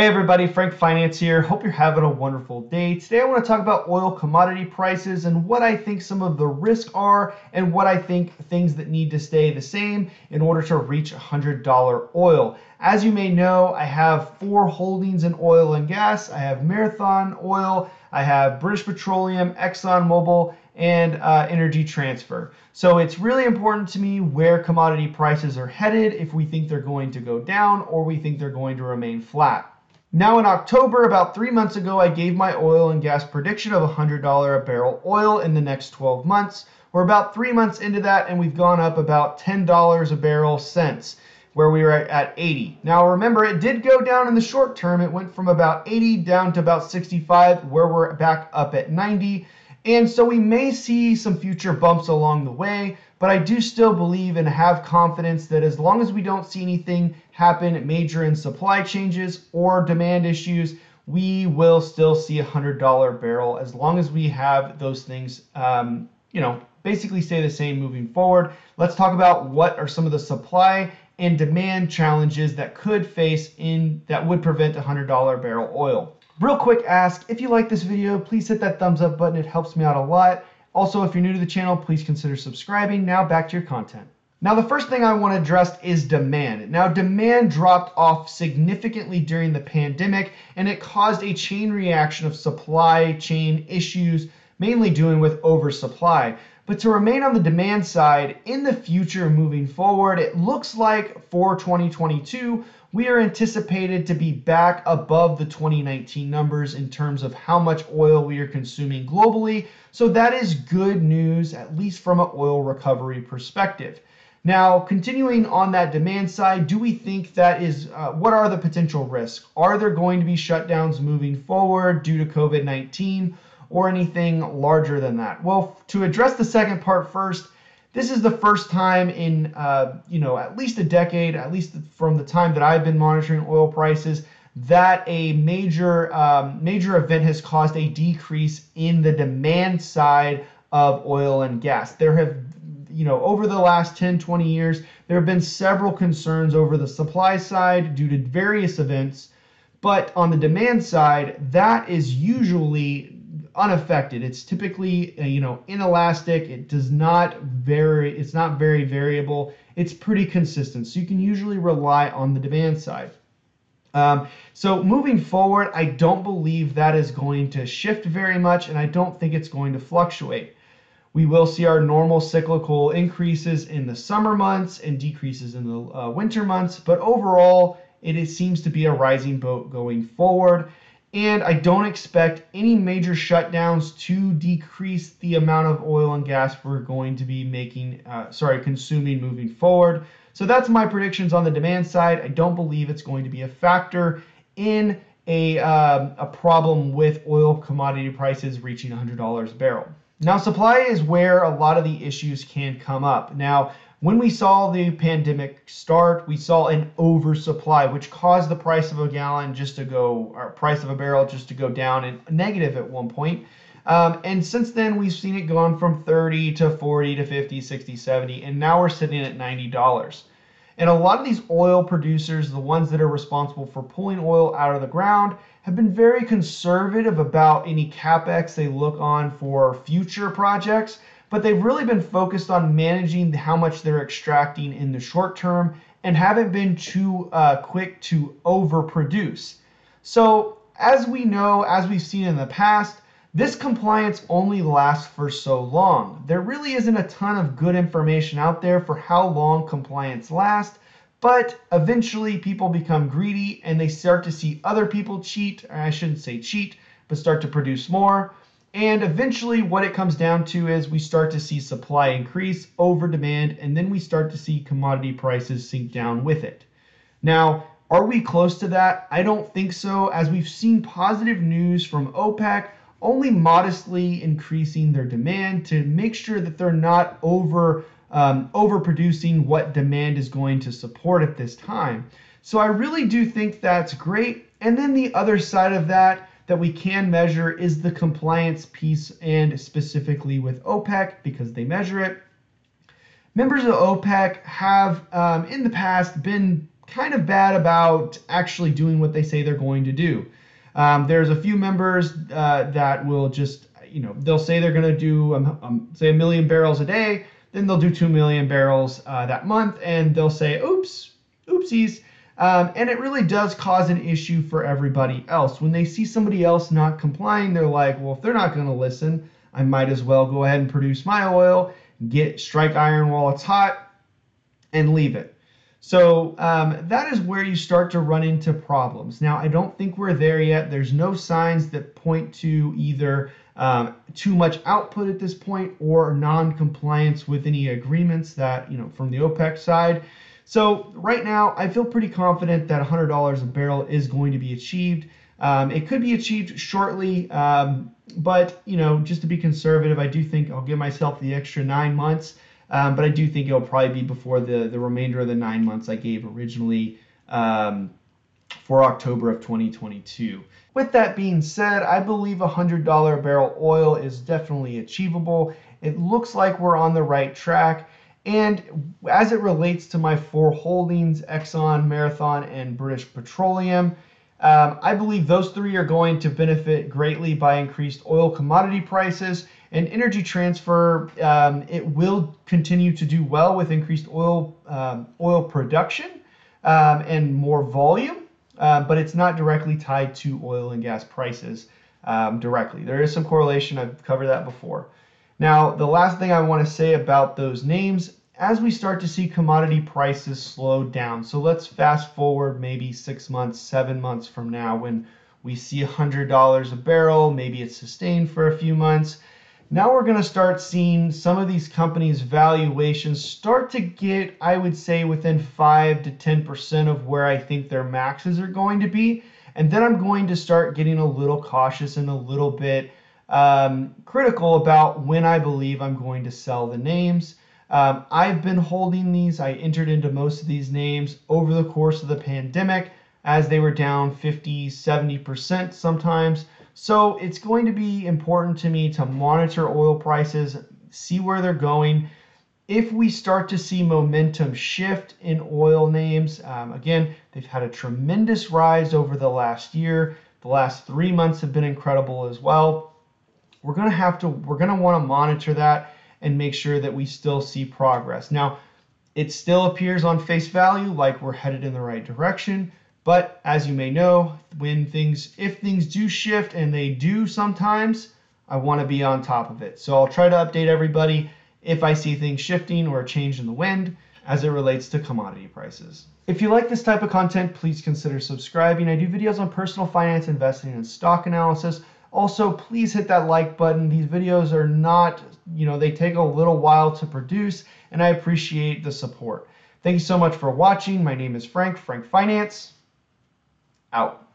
Hey everybody, Frank Finance here. Hope you're having a wonderful day. Today I want to talk about oil commodity prices and what I think some of the risks are and what I think things that need to stay the same in order to reach $100 oil. As you may know, I have four holdings in oil and gas. I have Marathon Oil, I have British Petroleum, ExxonMobil, and uh, Energy Transfer. So it's really important to me where commodity prices are headed if we think they're going to go down or we think they're going to remain flat. Now in October, about three months ago, I gave my oil and gas prediction of $100 a barrel oil in the next 12 months. We're about three months into that, and we've gone up about $10 a barrel since where we were at 80. Now remember, it did go down in the short term. It went from about 80 down to about 65, where we're back up at 90. And so we may see some future bumps along the way, but I do still believe and have confidence that as long as we don't see anything happen major in supply changes or demand issues, we will still see a hundred dollar barrel as long as we have those things, um, you know, basically stay the same moving forward. Let's talk about what are some of the supply and demand challenges that could face in that would prevent a hundred dollar barrel oil. Real quick ask, if you like this video, please hit that thumbs up button. It helps me out a lot. Also, if you're new to the channel, please consider subscribing. Now back to your content. Now, the first thing I want to address is demand. Now, demand dropped off significantly during the pandemic, and it caused a chain reaction of supply chain issues, mainly doing with oversupply. But to remain on the demand side in the future moving forward, it looks like for 2022, we are anticipated to be back above the 2019 numbers in terms of how much oil we are consuming globally. So that is good news, at least from an oil recovery perspective. Now, continuing on that demand side, do we think that is uh, what are the potential risks? Are there going to be shutdowns moving forward due to COVID 19 or anything larger than that? Well, to address the second part first, this is the first time in uh, you know at least a decade, at least from the time that I've been monitoring oil prices, that a major um, major event has caused a decrease in the demand side of oil and gas. There have you know over the last 10 20 years there have been several concerns over the supply side due to various events but on the demand side that is usually unaffected. It's typically uh, you know inelastic. It does not vary. It's not very variable. It's pretty consistent. So you can usually rely on the demand side. Um, so moving forward, I don't believe that is going to shift very much, and I don't think it's going to fluctuate. We will see our normal cyclical increases in the summer months and decreases in the uh, winter months, but overall, it seems to be a rising boat going forward and I don't expect any major shutdowns to decrease the amount of oil and gas we're going to be making, uh, sorry, consuming moving forward. So that's my predictions on the demand side. I don't believe it's going to be a factor in a, um, a problem with oil commodity prices reaching $100 a barrel. Now, supply is where a lot of the issues can come up. Now, when we saw the pandemic start, we saw an oversupply, which caused the price of a gallon just to go, or price of a barrel just to go down and negative at one point. Um, and since then, we've seen it gone from 30 to 40 to 50, 60, 70, and now we're sitting at $90. And a lot of these oil producers, the ones that are responsible for pulling oil out of the ground, have been very conservative about any capex they look on for future projects but they've really been focused on managing how much they're extracting in the short term and haven't been too uh, quick to overproduce. So, as we know, as we've seen in the past, this compliance only lasts for so long. There really isn't a ton of good information out there for how long compliance lasts, but eventually people become greedy and they start to see other people cheat, I shouldn't say cheat, but start to produce more. And eventually, what it comes down to is we start to see supply increase over demand, and then we start to see commodity prices sink down with it. Now, are we close to that? I don't think so, as we've seen positive news from OPEC only modestly increasing their demand to make sure that they're not over um, overproducing what demand is going to support at this time. So I really do think that's great. And then the other side of that that we can measure is the compliance piece and specifically with OPEC because they measure it. Members of OPEC have um, in the past been kind of bad about actually doing what they say they're going to do. Um, there's a few members uh, that will just, you know, they'll say they're going to do, um, um, say, a million barrels a day, then they'll do 2 million barrels uh, that month, and they'll say, oops, oopsies. Um, and it really does cause an issue for everybody else. When they see somebody else not complying, they're like, well, if they're not going to listen, I might as well go ahead and produce my oil, get strike iron while it's hot, and leave it. So um, that is where you start to run into problems. Now, I don't think we're there yet. There's no signs that point to either um, too much output at this point or non-compliance with any agreements that you know from the OPEC side. So right now, I feel pretty confident that $100 a barrel is going to be achieved. Um, it could be achieved shortly, um, but you know, just to be conservative, I do think I'll give myself the extra nine months. Um, but I do think it'll probably be before the the remainder of the nine months I gave originally um, for October of 2022. With that being said, I believe $100 a barrel oil is definitely achievable. It looks like we're on the right track. And as it relates to my four holdings, Exxon, Marathon, and British Petroleum, um, I believe those three are going to benefit greatly by increased oil commodity prices. And Energy Transfer, um, it will continue to do well with increased oil um, oil production um, and more volume, uh, but it's not directly tied to oil and gas prices um, directly. There is some correlation. I've covered that before. Now, the last thing I want to say about those names, as we start to see commodity prices slow down, so let's fast forward maybe six months, seven months from now when we see $100 a barrel, maybe it's sustained for a few months. Now we're going to start seeing some of these companies' valuations start to get, I would say, within 5 to 10% of where I think their maxes are going to be. And then I'm going to start getting a little cautious and a little bit um, critical about when I believe I'm going to sell the names. Um, I've been holding these. I entered into most of these names over the course of the pandemic as they were down 50, 70% sometimes. So it's going to be important to me to monitor oil prices, see where they're going. If we start to see momentum shift in oil names, um, again, they've had a tremendous rise over the last year. The last three months have been incredible as well we're going to have to we're going to want to monitor that and make sure that we still see progress. Now, it still appears on face value like we're headed in the right direction, but as you may know, when things if things do shift and they do sometimes, I want to be on top of it. So I'll try to update everybody if I see things shifting or a change in the wind as it relates to commodity prices. If you like this type of content, please consider subscribing. I do videos on personal finance, investing, and stock analysis. Also, please hit that like button. These videos are not, you know, they take a little while to produce, and I appreciate the support. Thank you so much for watching. My name is Frank, Frank Finance. Out.